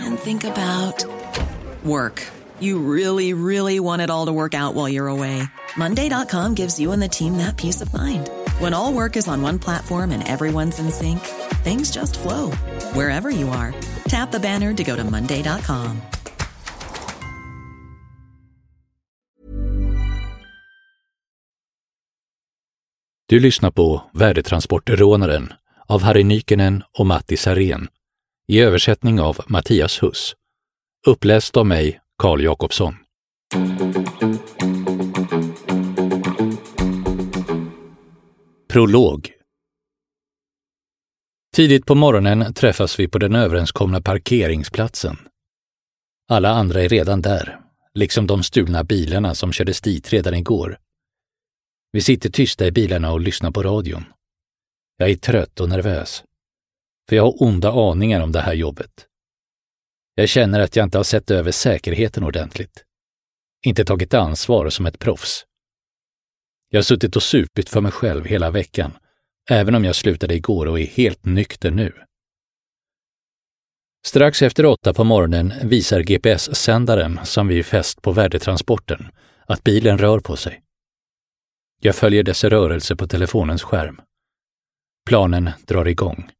and think about work. You really, really want it all to work out while you're away. Monday.com gives you and the team that peace of mind. When all work is on one platform and everyone's in sync, things just flow wherever you are. Tap the banner to go to Monday.com. Du lyssnar på Värdetransportrånaren av Harry Nykenen och Matti Sarén i översättning av Mattias Huss. Uppläst av mig, Karl Jakobsson. Prolog Tidigt på morgonen träffas vi på den överenskomna parkeringsplatsen. Alla andra är redan där, liksom de stulna bilarna som kördes dit redan igår. Vi sitter tysta i bilarna och lyssnar på radion. Jag är trött och nervös. För jag har onda aningar om det här jobbet. Jag känner att jag inte har sett över säkerheten ordentligt. Inte tagit ansvar som ett proffs. Jag har suttit och supit för mig själv hela veckan, även om jag slutade igår och är helt nykter nu. Strax efter åtta på morgonen visar GPS-sändaren som vi fäst på värdetransporten att bilen rör på sig. Jag följer dess rörelse på telefonens skärm. Planen drar igång.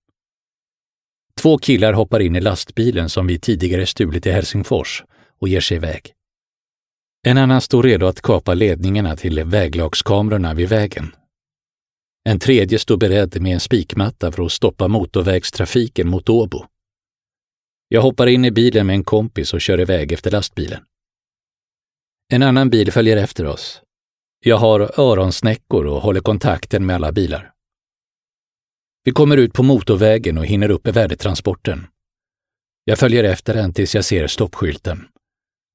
Två killar hoppar in i lastbilen som vi tidigare stulit i Helsingfors och ger sig iväg. En annan står redo att kapa ledningarna till väglagskamerorna vid vägen. En tredje står beredd med en spikmatta för att stoppa motorvägstrafiken mot Åbo. Jag hoppar in i bilen med en kompis och kör iväg efter lastbilen. En annan bil följer efter oss. Jag har öronsnäckor och håller kontakten med alla bilar. Vi kommer ut på motorvägen och hinner upp i värdetransporten. Jag följer efter den tills jag ser stoppskylten.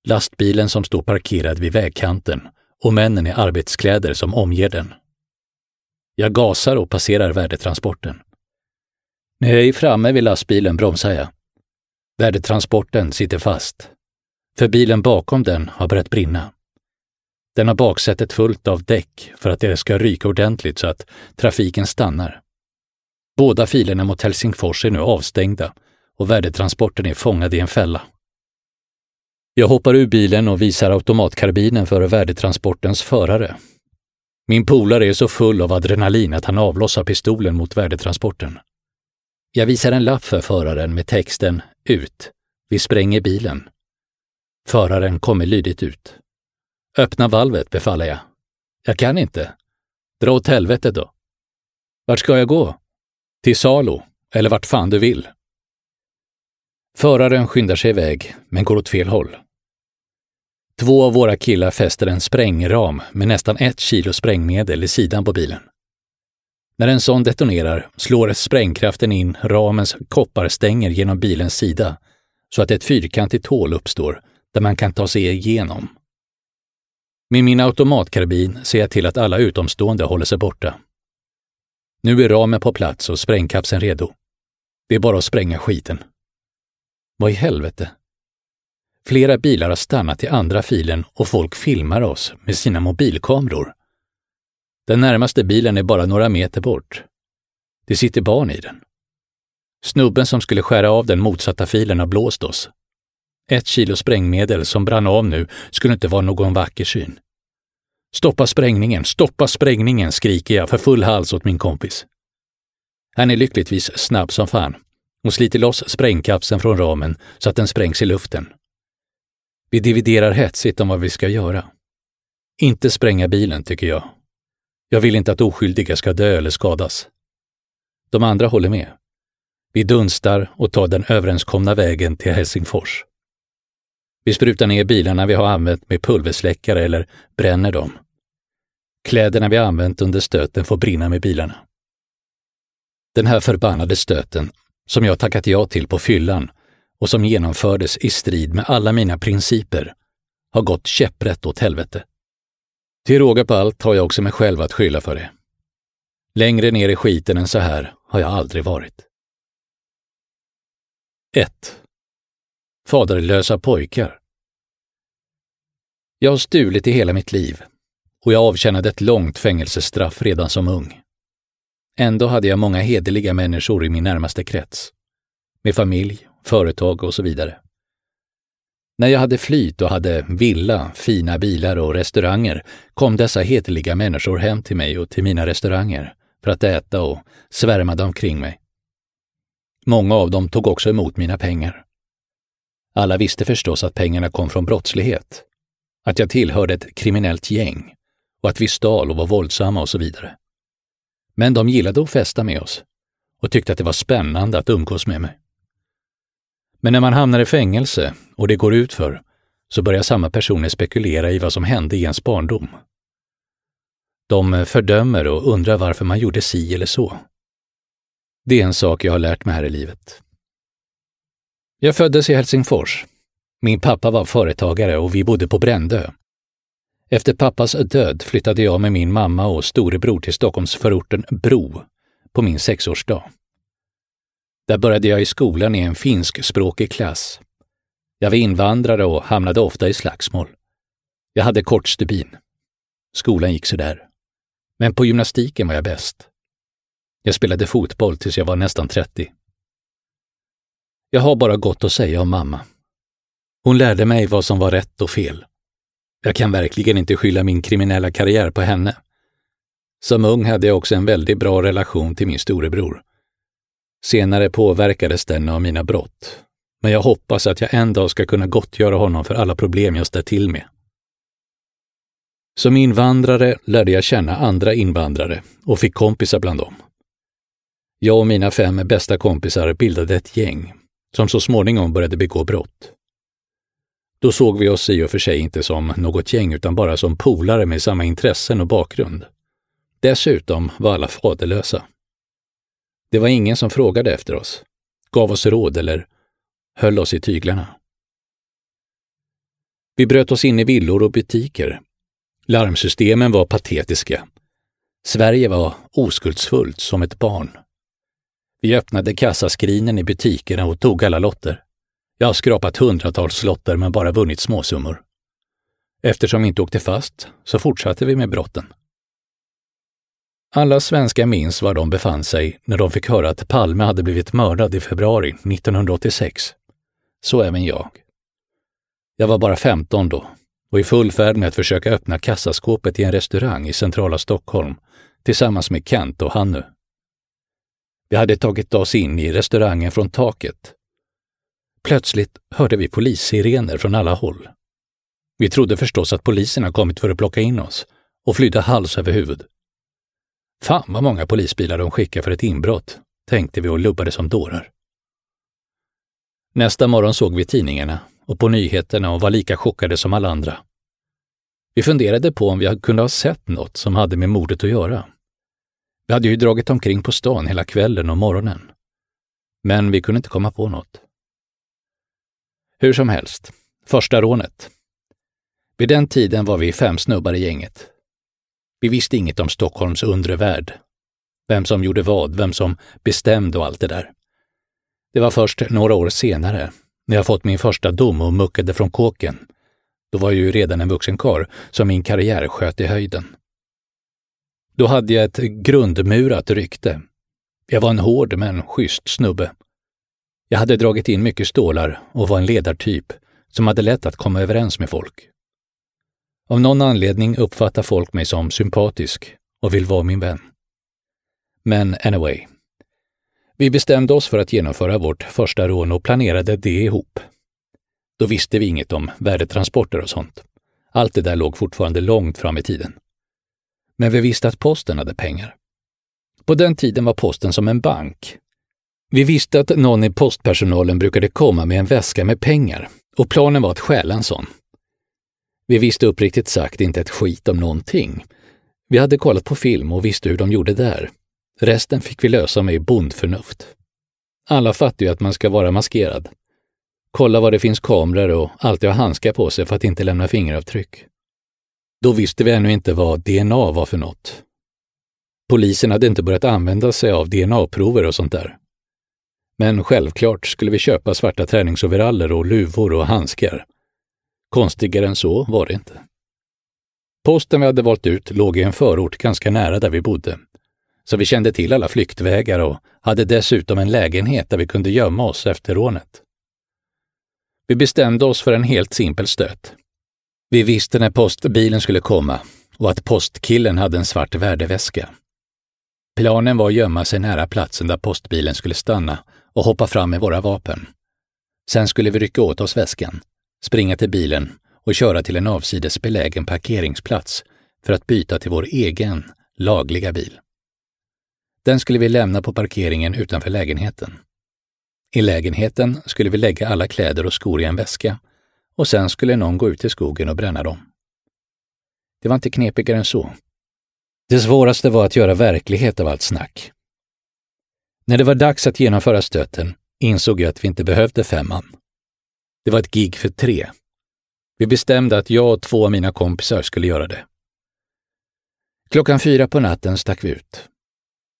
Lastbilen som står parkerad vid vägkanten och männen i arbetskläder som omger den. Jag gasar och passerar värdetransporten. När jag är framme vid lastbilen bromsar jag. Värdetransporten sitter fast. För bilen bakom den har börjat brinna. Den har baksätet fullt av däck för att det ska ryka ordentligt så att trafiken stannar. Båda filerna mot Helsingfors är nu avstängda och värdetransporten är fångad i en fälla. Jag hoppar ur bilen och visar automatkarbinen för värdetransportens förare. Min polare är så full av adrenalin att han avlossar pistolen mot värdetransporten. Jag visar en lapp för föraren med texten ”Ut. Vi spränger bilen”. Föraren kommer lydigt ut. Öppna valvet, befaller jag. Jag kan inte. Dra åt helvete då. Vart ska jag gå? Till Salo, eller vart fan du vill. Föraren skyndar sig iväg, men går åt fel håll. Två av våra killar fäster en sprängram med nästan ett kilo sprängmedel i sidan på bilen. När en sån detonerar slår sprängkraften in ramens kopparstänger genom bilens sida så att ett fyrkantigt hål uppstår där man kan ta sig igenom. Med min automatkarbin ser jag till att alla utomstående håller sig borta. Nu är ramen på plats och sprängkapseln redo. Det är bara att spränga skiten. Vad i helvete? Flera bilar har stannat i andra filen och folk filmar oss med sina mobilkameror. Den närmaste bilen är bara några meter bort. Det sitter barn i den. Snubben som skulle skära av den motsatta filen har blåst oss. Ett kilo sprängmedel som brann av nu skulle inte vara någon vacker syn. Stoppa sprängningen, stoppa sprängningen, skriker jag för full hals åt min kompis. Han är lyckligtvis snabb som fan och sliter loss sprängkapseln från ramen så att den sprängs i luften. Vi dividerar hetsigt om vad vi ska göra. Inte spränga bilen, tycker jag. Jag vill inte att oskyldiga ska dö eller skadas. De andra håller med. Vi dunstar och tar den överenskomna vägen till Helsingfors. Vi sprutar ner bilarna vi har använt med pulversläckare eller bränner dem. Kläderna vi använt under stöten får brinna med bilarna. Den här förbannade stöten, som jag tackat ja till på fyllan och som genomfördes i strid med alla mina principer, har gått käpprätt åt helvete. Till råga på allt har jag också mig själv att skylla för det. Längre ner i skiten än så här har jag aldrig varit. 1. Faderlösa pojkar. Jag har stulit i hela mitt liv och jag avtjänade ett långt fängelsestraff redan som ung. Ändå hade jag många hederliga människor i min närmaste krets. Med familj, företag och så vidare. När jag hade flyt och hade villa, fina bilar och restauranger kom dessa hederliga människor hem till mig och till mina restauranger för att äta och svärmade omkring mig. Många av dem tog också emot mina pengar. Alla visste förstås att pengarna kom från brottslighet, att jag tillhörde ett kriminellt gäng och att vi stal och var våldsamma och så vidare. Men de gillade att festa med oss och tyckte att det var spännande att umgås med mig. Men när man hamnar i fängelse och det går ut för så börjar samma personer spekulera i vad som hände i ens barndom. De fördömer och undrar varför man gjorde si eller så. Det är en sak jag har lärt mig här i livet. Jag föddes i Helsingfors. Min pappa var företagare och vi bodde på Brändö. Efter pappas död flyttade jag med min mamma och storebror till Stockholmsförorten Bro på min sexårsdag. Där började jag i skolan i en finskspråkig klass. Jag var invandrare och hamnade ofta i slagsmål. Jag hade kort stubin. Skolan gick sådär. Men på gymnastiken var jag bäst. Jag spelade fotboll tills jag var nästan 30. Jag har bara gott att säga om mamma. Hon lärde mig vad som var rätt och fel. Jag kan verkligen inte skylla min kriminella karriär på henne. Som ung hade jag också en väldigt bra relation till min storebror. Senare påverkades den av mina brott, men jag hoppas att jag en dag ska kunna gottgöra honom för alla problem jag ställt till med. Som invandrare lärde jag känna andra invandrare och fick kompisar bland dem. Jag och mina fem bästa kompisar bildade ett gäng som så småningom började begå brott. Då såg vi oss i och för sig inte som något gäng utan bara som polare med samma intressen och bakgrund. Dessutom var alla faderlösa. Det var ingen som frågade efter oss, gav oss råd eller höll oss i tyglarna. Vi bröt oss in i villor och butiker. Larmsystemen var patetiska. Sverige var oskuldsfullt som ett barn. Vi öppnade kassaskrinen i butikerna och tog alla lotter. Jag har skrapat hundratals lotter men bara vunnit småsummor. Eftersom vi inte åkte fast så fortsatte vi med brotten. Alla svenskar minns var de befann sig när de fick höra att Palme hade blivit mördad i februari 1986. Så även jag. Jag var bara 15 då och i full färd med att försöka öppna kassaskåpet i en restaurang i centrala Stockholm tillsammans med Kent och Hannu. Vi hade tagit oss in i restaurangen från taket. Plötsligt hörde vi polissirener från alla håll. Vi trodde förstås att poliserna kommit för att plocka in oss och flydde hals över huvud. Fan vad många polisbilar de skickar för ett inbrott, tänkte vi och lubbade som dårar. Nästa morgon såg vi tidningarna och på nyheterna och var lika chockade som alla andra. Vi funderade på om vi kunde ha sett något som hade med mordet att göra. Vi hade ju dragit omkring på stan hela kvällen och morgonen. Men vi kunde inte komma på något. Hur som helst, första rånet. Vid den tiden var vi fem snubbar i gänget. Vi visste inget om Stockholms undre värld. Vem som gjorde vad, vem som bestämde och allt det där. Det var först några år senare, när jag fått min första dom och muckade från kåken, då var jag ju redan en vuxen karl, som min karriär sköt i höjden. Då hade jag ett grundmurat rykte. Jag var en hård men schysst snubbe. Jag hade dragit in mycket stålar och var en ledartyp som hade lätt att komma överens med folk. Av någon anledning uppfattar folk mig som sympatisk och vill vara min vän. Men anyway. Vi bestämde oss för att genomföra vårt första rån och planerade det ihop. Då visste vi inget om värdetransporter och sånt. Allt det där låg fortfarande långt fram i tiden. Men vi visste att posten hade pengar. På den tiden var posten som en bank. Vi visste att någon i postpersonalen brukade komma med en väska med pengar och planen var att stjäla en sån. Vi visste uppriktigt sagt inte ett skit om någonting. Vi hade kollat på film och visste hur de gjorde där. Resten fick vi lösa med bondförnuft. Alla fattar ju att man ska vara maskerad. Kolla var det finns kameror och alltid ha handskar på sig för att inte lämna fingeravtryck. Då visste vi ännu inte vad DNA var för något. Polisen hade inte börjat använda sig av DNA-prover och sånt där. Men självklart skulle vi köpa svarta träningsoveraller och luvor och handskar. Konstigare än så var det inte. Posten vi hade valt ut låg i en förort ganska nära där vi bodde, så vi kände till alla flyktvägar och hade dessutom en lägenhet där vi kunde gömma oss efter rånet. Vi bestämde oss för en helt simpel stöt. Vi visste när postbilen skulle komma och att postkillen hade en svart värdeväska. Planen var att gömma sig nära platsen där postbilen skulle stanna och hoppa fram med våra vapen. Sen skulle vi rycka åt oss väskan, springa till bilen och köra till en avsides belägen parkeringsplats för att byta till vår egen, lagliga bil. Den skulle vi lämna på parkeringen utanför lägenheten. I lägenheten skulle vi lägga alla kläder och skor i en väska och sen skulle någon gå ut i skogen och bränna dem. Det var inte knepigare än så. Det svåraste var att göra verklighet av allt snack. När det var dags att genomföra stöten insåg jag att vi inte behövde fem man. Det var ett gig för tre. Vi bestämde att jag och två av mina kompisar skulle göra det. Klockan fyra på natten stack vi ut.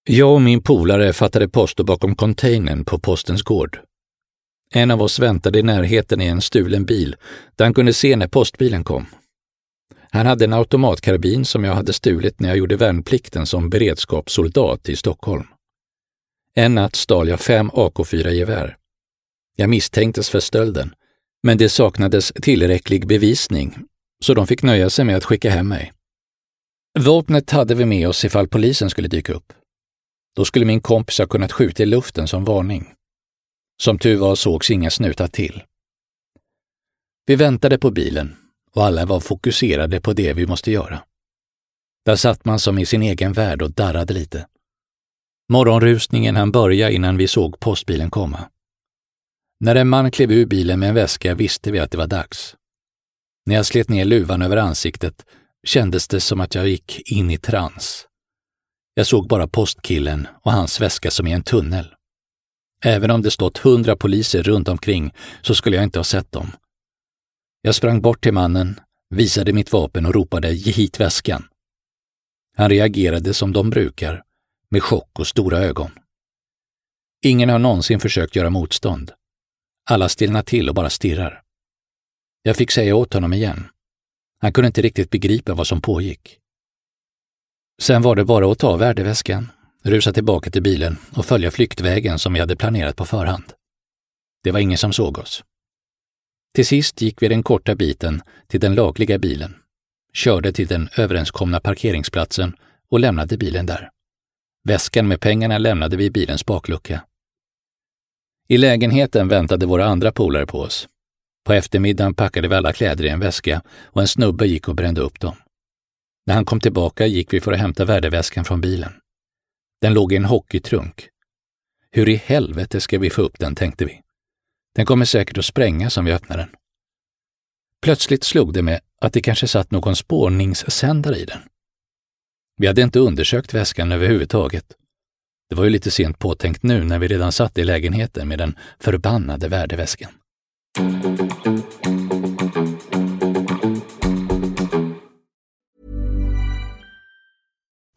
Jag och min polare fattade posto bakom containern på postens gård. En av oss väntade i närheten i en stulen bil där han kunde se när postbilen kom. Han hade en automatkarbin som jag hade stulit när jag gjorde värnplikten som beredskapssoldat i Stockholm. En natt stal jag fem AK4-gevär. Jag misstänktes för stölden, men det saknades tillräcklig bevisning, så de fick nöja sig med att skicka hem mig. Vapnet hade vi med oss ifall polisen skulle dyka upp. Då skulle min kompis ha kunnat skjuta i luften som varning. Som tur var sågs inga snutar till. Vi väntade på bilen och alla var fokuserade på det vi måste göra. Där satt man som i sin egen värld och darrade lite. Morgonrusningen hann börja innan vi såg postbilen komma. När en man klev ur bilen med en väska visste vi att det var dags. När jag slet ner luvan över ansiktet kändes det som att jag gick in i trans. Jag såg bara postkillen och hans väska som i en tunnel. Även om det stått hundra poliser runt omkring så skulle jag inte ha sett dem. Jag sprang bort till mannen, visade mitt vapen och ropade ge hit väskan. Han reagerade som de brukar, med chock och stora ögon. Ingen har någonsin försökt göra motstånd. Alla stillnar till och bara stirrar. Jag fick säga åt honom igen. Han kunde inte riktigt begripa vad som pågick. Sen var det bara att ta värdeväskan, rusa tillbaka till bilen och följa flyktvägen som vi hade planerat på förhand. Det var ingen som såg oss. Till sist gick vi den korta biten till den lagliga bilen, körde till den överenskomna parkeringsplatsen och lämnade bilen där. Väskan med pengarna lämnade vi i bilens baklucka. I lägenheten väntade våra andra polare på oss. På eftermiddagen packade vi alla kläder i en väska och en snubbe gick och brände upp dem. När han kom tillbaka gick vi för att hämta värdeväskan från bilen. Den låg i en hockeytrunk. Hur i helvete ska vi få upp den, tänkte vi. Den kommer säkert att sprängas om vi öppnar den. Plötsligt slog det mig att det kanske satt någon spårningssändare i den. Vi hade inte undersökt väskan överhuvudtaget. Det var ju lite sent påtänkt nu när vi redan satt i lägenheten med den förbannade värdeväskan.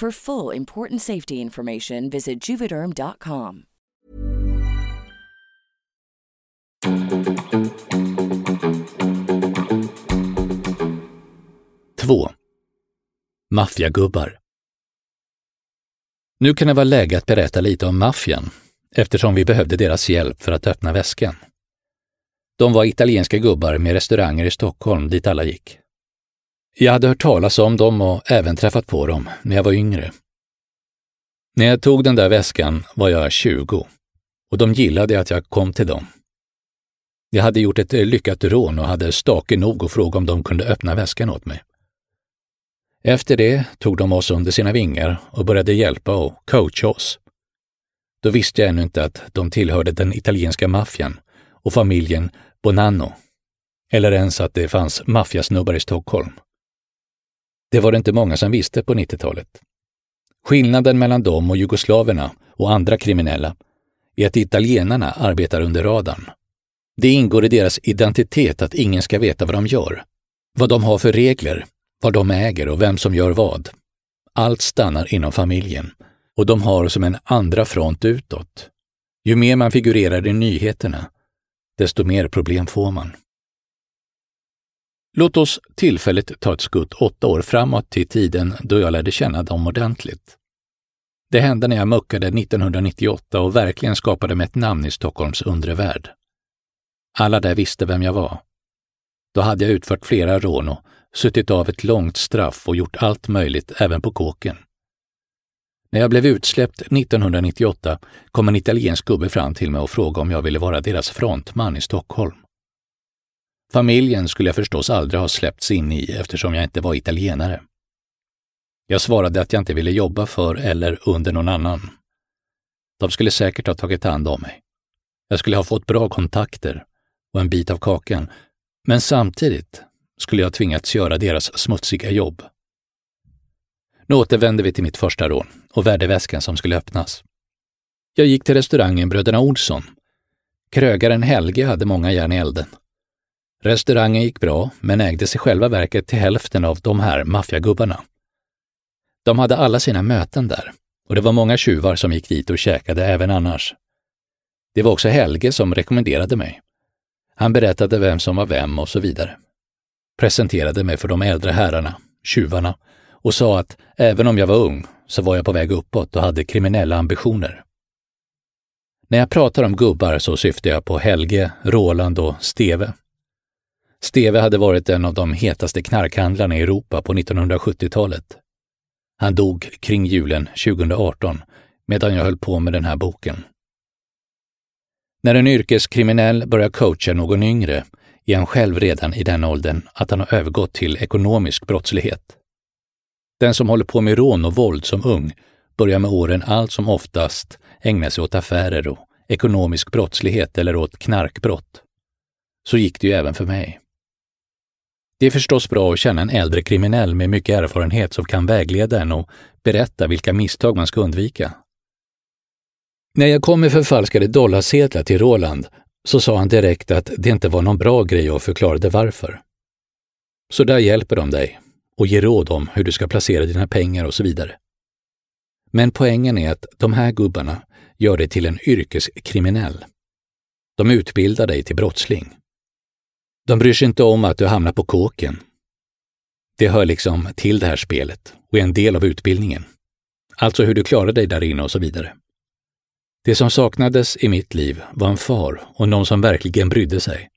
For full important safety information, visit juvederm.com. 2. Maffiagubbar. Nu kan det vara läge att berätta lite om maffian, eftersom vi behövde deras hjälp för att öppna väskan. De var italienska gubbar med restauranger i Stockholm dit alla gick. Jag hade hört talas om dem och även träffat på dem när jag var yngre. När jag tog den där väskan var jag 20 och de gillade att jag kom till dem. Jag hade gjort ett eh, lyckat rån och hade stake nog att fråga om de kunde öppna väskan åt mig. Efter det tog de oss under sina vingar och började hjälpa och coacha oss. Då visste jag ännu inte att de tillhörde den italienska maffian och familjen Bonanno, eller ens att det fanns maffiasnubbar i Stockholm. Det var det inte många som visste på 90-talet. Skillnaden mellan dem och jugoslaverna och andra kriminella är att italienarna arbetar under radarn. Det ingår i deras identitet att ingen ska veta vad de gör, vad de har för regler, vad de äger och vem som gör vad. Allt stannar inom familjen och de har som en andra front utåt. Ju mer man figurerar i nyheterna, desto mer problem får man. Låt oss tillfälligt ta ett skutt åtta år framåt till tiden då jag lärde känna dem ordentligt. Det hände när jag muckade 1998 och verkligen skapade mig ett namn i Stockholms undre värld. Alla där visste vem jag var. Då hade jag utfört flera rån och suttit av ett långt straff och gjort allt möjligt även på kåken. När jag blev utsläppt 1998 kom en italiensk gubbe fram till mig och frågade om jag ville vara deras frontman i Stockholm. Familjen skulle jag förstås aldrig ha släppts in i eftersom jag inte var italienare. Jag svarade att jag inte ville jobba för eller under någon annan. De skulle säkert ha tagit hand om mig. Jag skulle ha fått bra kontakter och en bit av kakan, men samtidigt skulle jag tvingats göra deras smutsiga jobb. Nu återvände vi till mitt första rån och värdeväskan som skulle öppnas. Jag gick till restaurangen Bröderna Olsson. Krögaren Helge hade många järn i elden. Restaurangen gick bra, men ägdes i själva verket till hälften av de här maffiagubbarna. De hade alla sina möten där och det var många tjuvar som gick dit och käkade även annars. Det var också Helge som rekommenderade mig. Han berättade vem som var vem och så vidare. Presenterade mig för de äldre herrarna, tjuvarna, och sa att även om jag var ung så var jag på väg uppåt och hade kriminella ambitioner. När jag pratar om gubbar så syftar jag på Helge, Roland och Steve. Steve hade varit en av de hetaste knarkhandlarna i Europa på 1970-talet. Han dog kring julen 2018 medan jag höll på med den här boken. När en yrkeskriminell börjar coacha någon yngre är han själv redan i den åldern att han har övergått till ekonomisk brottslighet. Den som håller på med rån och våld som ung börjar med åren allt som oftast ägna sig åt affärer och ekonomisk brottslighet eller åt knarkbrott. Så gick det ju även för mig. Det är förstås bra att känna en äldre kriminell med mycket erfarenhet som kan vägleda en och berätta vilka misstag man ska undvika. När jag kom med förfalskade dollarsedlar till Roland så sa han direkt att det inte var någon bra grej och förklarade varför. Så där hjälper de dig och ger råd om hur du ska placera dina pengar och så vidare. Men poängen är att de här gubbarna gör dig till en yrkeskriminell. De utbildar dig till brottsling. De bryr sig inte om att du hamnar på kåken. Det hör liksom till det här spelet och är en del av utbildningen. Alltså hur du klarar dig där inne och så vidare. Det som saknades i mitt liv var en far och någon som verkligen brydde sig.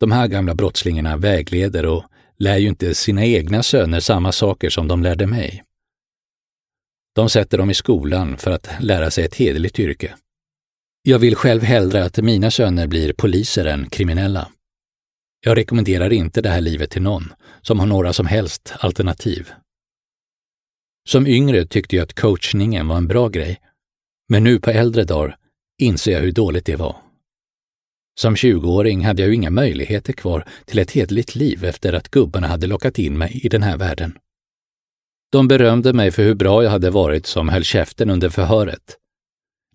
De här gamla brottslingarna vägleder och lär ju inte sina egna söner samma saker som de lärde mig. De sätter dem i skolan för att lära sig ett hederligt yrke. Jag vill själv hellre att mina söner blir poliser än kriminella. Jag rekommenderar inte det här livet till någon som har några som helst alternativ. Som yngre tyckte jag att coachningen var en bra grej, men nu på äldre dagar inser jag hur dåligt det var. Som 20-åring hade jag ju inga möjligheter kvar till ett hederligt liv efter att gubbarna hade lockat in mig i den här världen. De berömde mig för hur bra jag hade varit som höll käften under förhöret.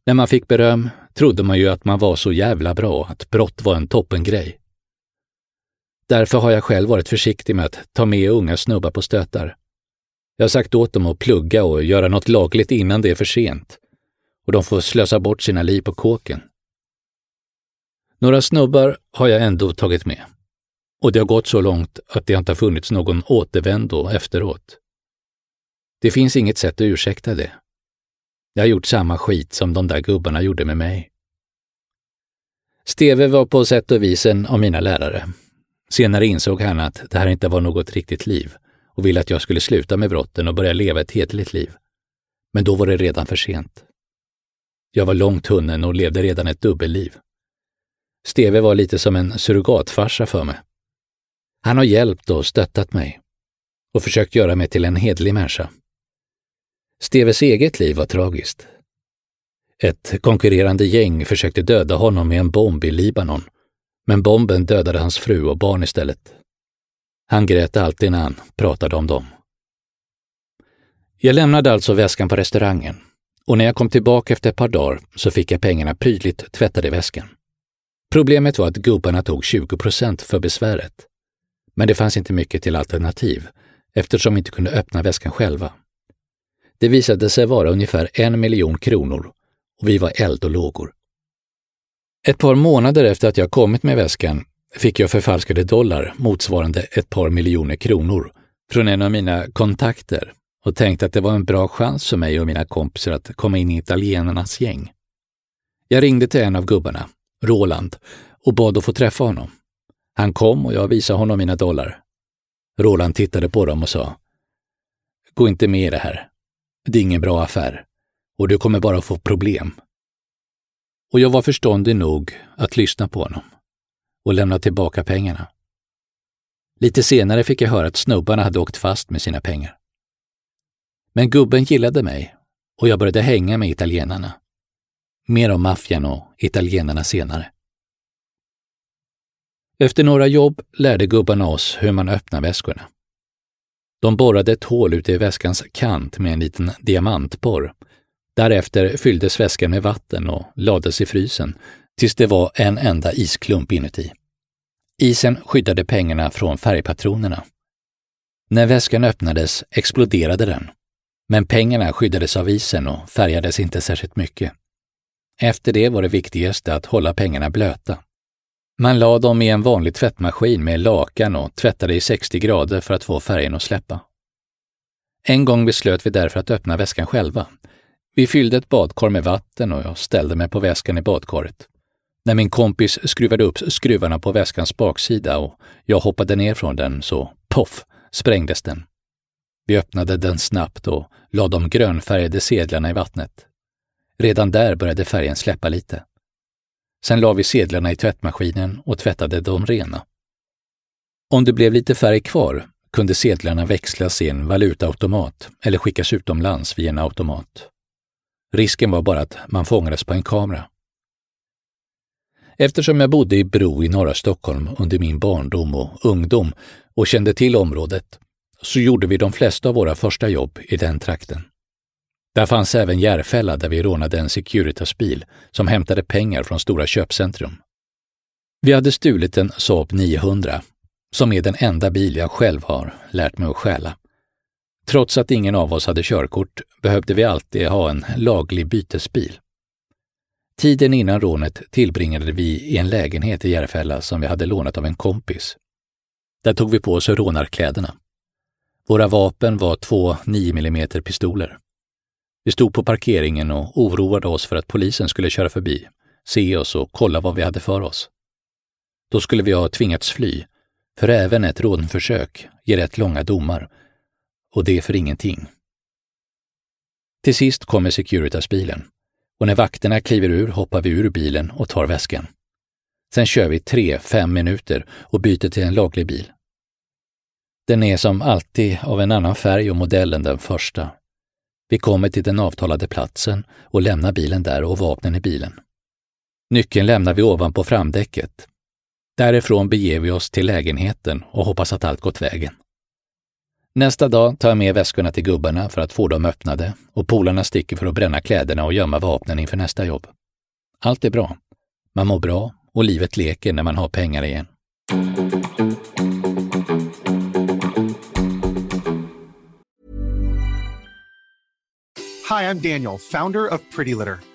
När man fick beröm trodde man ju att man var så jävla bra, att brott var en toppengrej. Därför har jag själv varit försiktig med att ta med unga snubbar på stötar. Jag har sagt åt dem att plugga och göra något lagligt innan det är för sent. Och de får slösa bort sina liv på kåken. Några snubbar har jag ändå tagit med. Och det har gått så långt att det inte har funnits någon återvändo efteråt. Det finns inget sätt att ursäkta det. Jag har gjort samma skit som de där gubbarna gjorde med mig. Steve var på sätt och vis en av mina lärare. Senare insåg han att det här inte var något riktigt liv och ville att jag skulle sluta med brotten och börja leva ett hederligt liv. Men då var det redan för sent. Jag var långt hunnen och levde redan ett dubbelliv. Steve var lite som en surrogatfarsa för mig. Han har hjälpt och stöttat mig och försökt göra mig till en hedlig människa. Steves eget liv var tragiskt. Ett konkurrerande gäng försökte döda honom med en bomb i Libanon, men bomben dödade hans fru och barn istället. Han grät alltid när han pratade om dem. Jag lämnade alltså väskan på restaurangen och när jag kom tillbaka efter ett par dagar så fick jag pengarna prydligt tvättade i väskan. Problemet var att gubbarna tog 20 procent för besväret. Men det fanns inte mycket till alternativ eftersom vi inte kunde öppna väskan själva. Det visade sig vara ungefär en miljon kronor och vi var eld och lågor. Ett par månader efter att jag kommit med väskan fick jag förfalskade dollar motsvarande ett par miljoner kronor från en av mina kontakter och tänkte att det var en bra chans för mig och mina kompisar att komma in i italienarnas gäng. Jag ringde till en av gubbarna, Roland, och bad att få träffa honom. Han kom och jag visade honom mina dollar. Roland tittade på dem och sa Gå inte med i det här. Det är ingen bra affär och du kommer bara få problem. Och jag var förståndig nog att lyssna på honom och lämna tillbaka pengarna. Lite senare fick jag höra att snubbarna hade åkt fast med sina pengar. Men gubben gillade mig och jag började hänga med italienarna. Mer om maffian och italienarna senare. Efter några jobb lärde gubbarna oss hur man öppnar väskorna. De borrade ett hål ute i väskans kant med en liten diamantborr. Därefter fylldes väskan med vatten och lades i frysen tills det var en enda isklump inuti. Isen skyddade pengarna från färgpatronerna. När väskan öppnades exploderade den, men pengarna skyddades av isen och färgades inte särskilt mycket. Efter det var det viktigaste att hålla pengarna blöta. Man la dem i en vanlig tvättmaskin med lakan och tvättade i 60 grader för att få färgen att släppa. En gång beslöt vi därför att öppna väskan själva. Vi fyllde ett badkar med vatten och jag ställde mig på väskan i badkaret. När min kompis skruvade upp skruvarna på väskans baksida och jag hoppade ner från den så poff sprängdes den. Vi öppnade den snabbt och lade de grönfärgade sedlarna i vattnet. Redan där började färgen släppa lite. Sen la vi sedlarna i tvättmaskinen och tvättade dem rena. Om det blev lite färg kvar kunde sedlarna växlas i en valutaautomat eller skickas utomlands via en automat. Risken var bara att man fångades på en kamera. Eftersom jag bodde i Bro i norra Stockholm under min barndom och ungdom och kände till området så gjorde vi de flesta av våra första jobb i den trakten. Där fanns även Järfälla där vi rånade en Securitas-bil som hämtade pengar från stora köpcentrum. Vi hade stulit en Saab 900, som är den enda bil jag själv har lärt mig att stjäla. Trots att ingen av oss hade körkort behövde vi alltid ha en laglig bytesbil. Tiden innan rånet tillbringade vi i en lägenhet i Järfälla som vi hade lånat av en kompis. Där tog vi på oss rånarkläderna. Våra vapen var två 9 mm pistoler. Vi stod på parkeringen och oroade oss för att polisen skulle köra förbi, se oss och kolla vad vi hade för oss. Då skulle vi ha tvingats fly, för även ett rånförsök ger rätt långa domar, och det för ingenting. Till sist kommer Securitas-bilen och när vakterna kliver ur hoppar vi ur bilen och tar väskan. Sen kör vi tre, fem minuter och byter till en laglig bil. Den är som alltid av en annan färg och modell än den första. Vi kommer till den avtalade platsen och lämnar bilen där och vapnen i bilen. Nyckeln lämnar vi ovanpå framdäcket. Därifrån beger vi oss till lägenheten och hoppas att allt gått vägen. Nästa dag tar jag med väskorna till gubbarna för att få dem öppnade och polarna sticker för att bränna kläderna och gömma vapnen inför nästa jobb. Allt är bra. Man mår bra och livet leker när man har pengar igen. Hi, I'm Daniel, founder of Pretty Litter.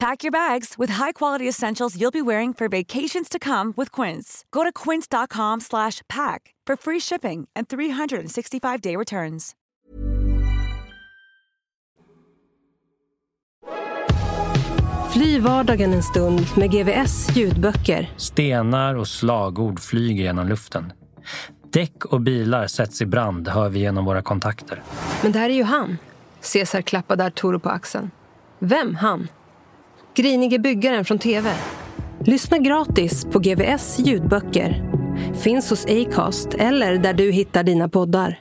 Pack your bags with high-quality essentials you'll be wearing for vacations to come with Quince. Go to quince.com/pack for free shipping and 365-day returns. Fly vardagen en stund med GVS ljudböcker. Stenar och slagord flyger genom luften. Däck och bilar sätts i brand, hör vi genom våra kontakter. Men där är ju han. Cesar klappade Arturo på axeln. Vem han? Grinige byggaren från TV. Lyssna gratis på GVS ljudböcker. Finns hos Acast eller där du hittar dina poddar.